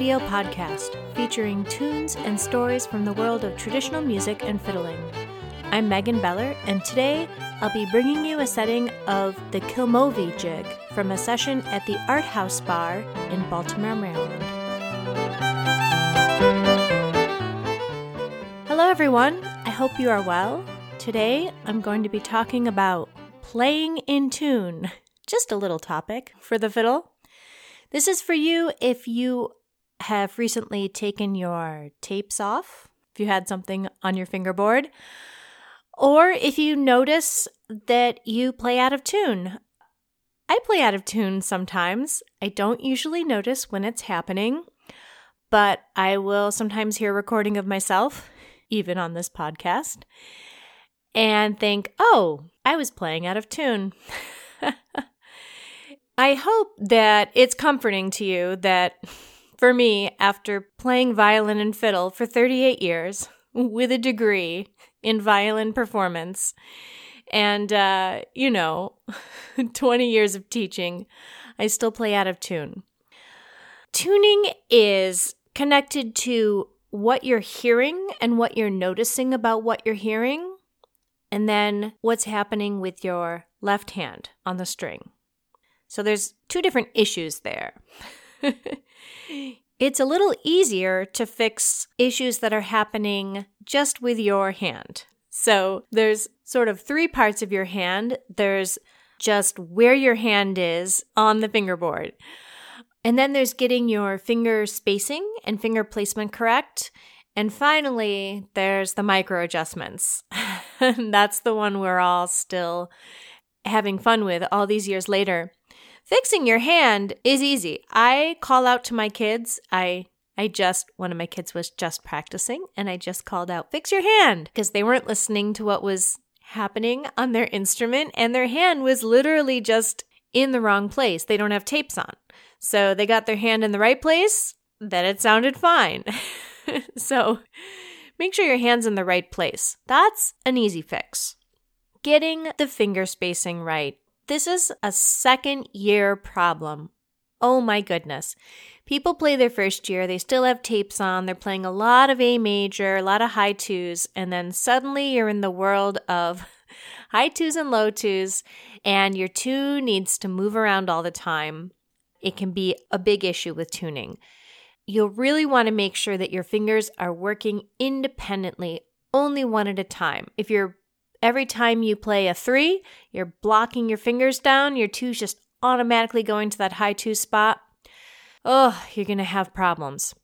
Studio podcast featuring tunes and stories from the world of traditional music and fiddling. I'm Megan Beller, and today I'll be bringing you a setting of the Kilmovee jig from a session at the Arthouse Bar in Baltimore, Maryland. Hello, everyone. I hope you are well. Today I'm going to be talking about playing in tune, just a little topic for the fiddle. This is for you if you have recently taken your tapes off, if you had something on your fingerboard, or if you notice that you play out of tune. I play out of tune sometimes. I don't usually notice when it's happening, but I will sometimes hear a recording of myself, even on this podcast, and think, oh, I was playing out of tune. I hope that it's comforting to you that for me, after playing violin and fiddle for 38 years with a degree in violin performance and, uh, you know, 20 years of teaching, I still play out of tune. Tuning is connected to what you're hearing and what you're noticing about what you're hearing, and then what's happening with your left hand on the string. So there's two different issues there. it's a little easier to fix issues that are happening just with your hand. So there's sort of three parts of your hand. There's just where your hand is on the fingerboard. And then there's getting your finger spacing and finger placement correct. And finally, there's the micro adjustments. That's the one we're all still having fun with all these years later. Fixing your hand is easy. I call out to my kids. I I just one of my kids was just practicing and I just called out, "Fix your hand," because they weren't listening to what was happening on their instrument and their hand was literally just in the wrong place. They don't have tapes on. So they got their hand in the right place, then it sounded fine. so make sure your hand's in the right place. That's an easy fix. Getting the finger spacing right this is a second year problem. Oh my goodness. People play their first year, they still have tapes on, they're playing a lot of A major, a lot of high twos, and then suddenly you're in the world of high twos and low twos, and your two needs to move around all the time. It can be a big issue with tuning. You'll really want to make sure that your fingers are working independently, only one at a time. If you're Every time you play a three, you're blocking your fingers down, your two's just automatically going to that high two spot. Oh, you're going to have problems.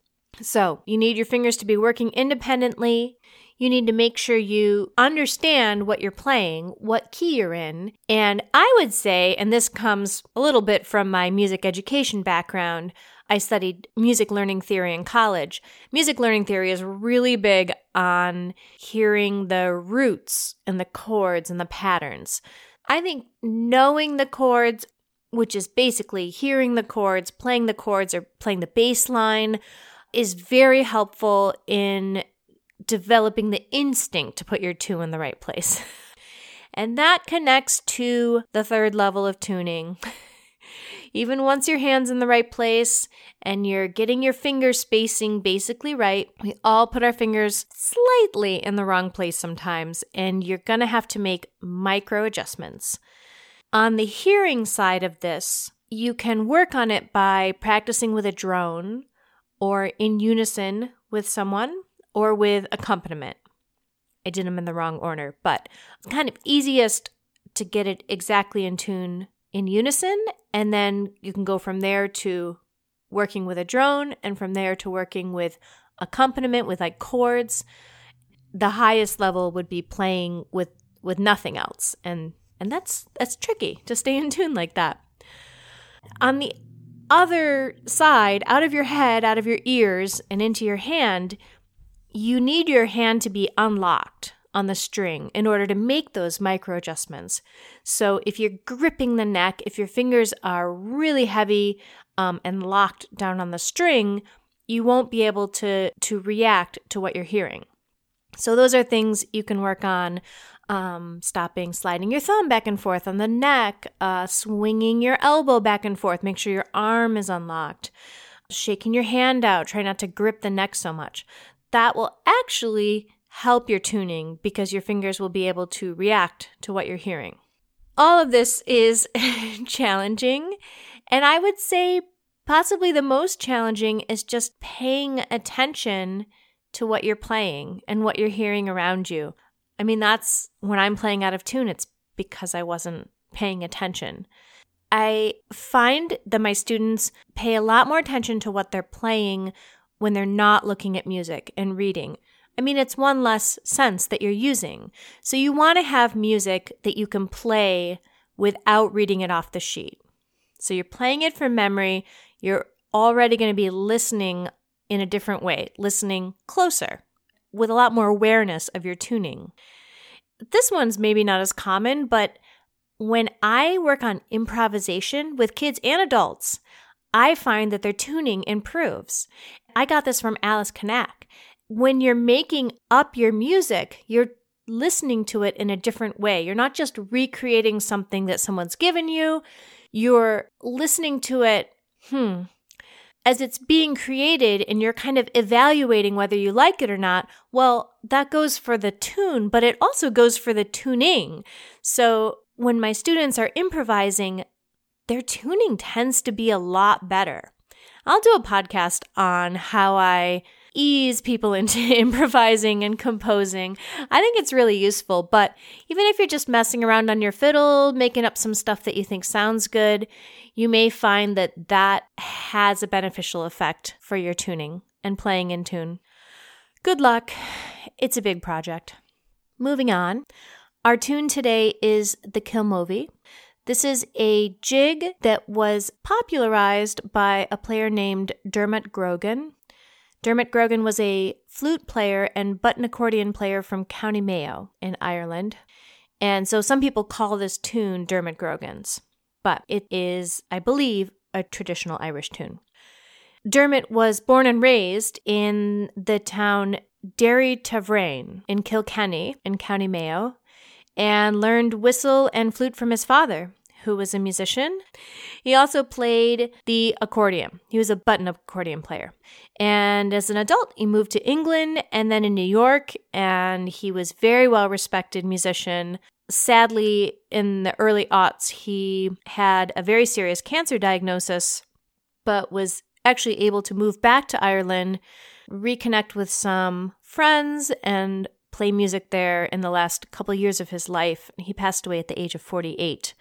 So, you need your fingers to be working independently. You need to make sure you understand what you're playing, what key you're in. And I would say, and this comes a little bit from my music education background, I studied music learning theory in college. Music learning theory is really big on hearing the roots and the chords and the patterns. I think knowing the chords, which is basically hearing the chords, playing the chords, or playing the bass line, is very helpful in developing the instinct to put your two in the right place. and that connects to the third level of tuning. Even once your hand's in the right place and you're getting your finger spacing basically right, we all put our fingers slightly in the wrong place sometimes, and you're gonna have to make micro adjustments. On the hearing side of this, you can work on it by practicing with a drone or in unison with someone or with accompaniment. I did them in the wrong order, but kind of easiest to get it exactly in tune in unison. And then you can go from there to working with a drone and from there to working with accompaniment with like chords. The highest level would be playing with with nothing else. And and that's that's tricky to stay in tune like that. On the other side, out of your head, out of your ears, and into your hand, you need your hand to be unlocked on the string in order to make those micro adjustments. So if you're gripping the neck, if your fingers are really heavy um, and locked down on the string, you won't be able to to react to what you're hearing. So those are things you can work on. Um, stopping, sliding your thumb back and forth on the neck, uh, swinging your elbow back and forth. Make sure your arm is unlocked. shaking your hand out, try not to grip the neck so much. That will actually help your tuning because your fingers will be able to react to what you're hearing. All of this is challenging, and I would say possibly the most challenging is just paying attention to what you're playing and what you're hearing around you. I mean, that's when I'm playing out of tune, it's because I wasn't paying attention. I find that my students pay a lot more attention to what they're playing when they're not looking at music and reading. I mean, it's one less sense that you're using. So you want to have music that you can play without reading it off the sheet. So you're playing it from memory. You're already going to be listening in a different way, listening closer with a lot more awareness of your tuning. This one's maybe not as common, but when I work on improvisation with kids and adults, I find that their tuning improves. I got this from Alice Kanack. When you're making up your music, you're listening to it in a different way. You're not just recreating something that someone's given you, you're listening to it, hmm, as it's being created and you're kind of evaluating whether you like it or not, well, that goes for the tune, but it also goes for the tuning. So when my students are improvising, their tuning tends to be a lot better. I'll do a podcast on how I ease people into improvising and composing. I think it's really useful, but even if you're just messing around on your fiddle, making up some stuff that you think sounds good, you may find that that has a beneficial effect for your tuning and playing in tune. Good luck. It's a big project. Moving on, our tune today is the Kilmovee. This is a jig that was popularized by a player named Dermot Grogan. Dermot Grogan was a flute player and button accordion player from County Mayo in Ireland. And so some people call this tune Dermot Grogan's, but it is, I believe, a traditional Irish tune. Dermot was born and raised in the town Derrytavrain in Kilkenny in County Mayo and learned whistle and flute from his father, who was a musician. He also played the accordion. He was a button accordion player. And as an adult, he moved to England and then in New York, and he was a very well respected musician. Sadly, in the early aughts, he had a very serious cancer diagnosis, but was actually able to move back to Ireland, reconnect with some friends, and play music there in the last couple years of his life. He passed away at the age of 48.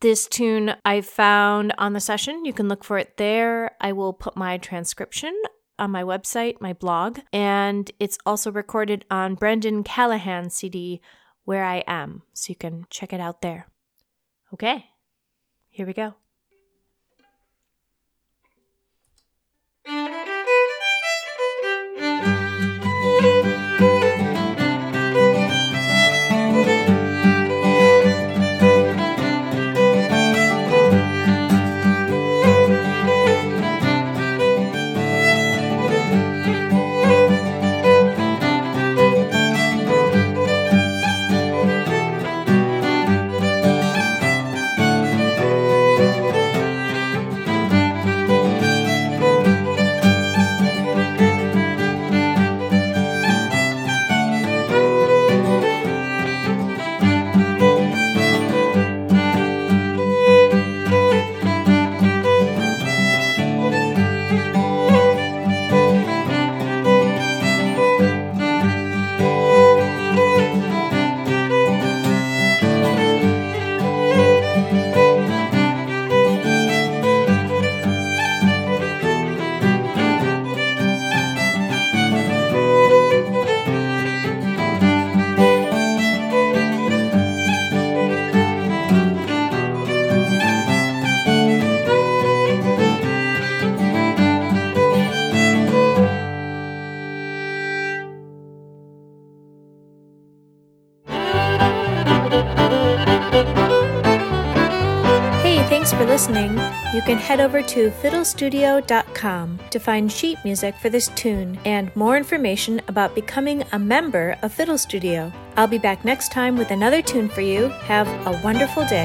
This tune I found on the session. You can look for it there. I will put my transcription on my website, my blog, and it's also recorded on Brendan Callahan's CD, Where I Am, so you can check it out there. Okay, here we go. For listening. You can head over to fiddlestudio.com to find sheet music for this tune and more information about becoming a member of Fiddle Studio. I'll be back next time with another tune for you. Have a wonderful day.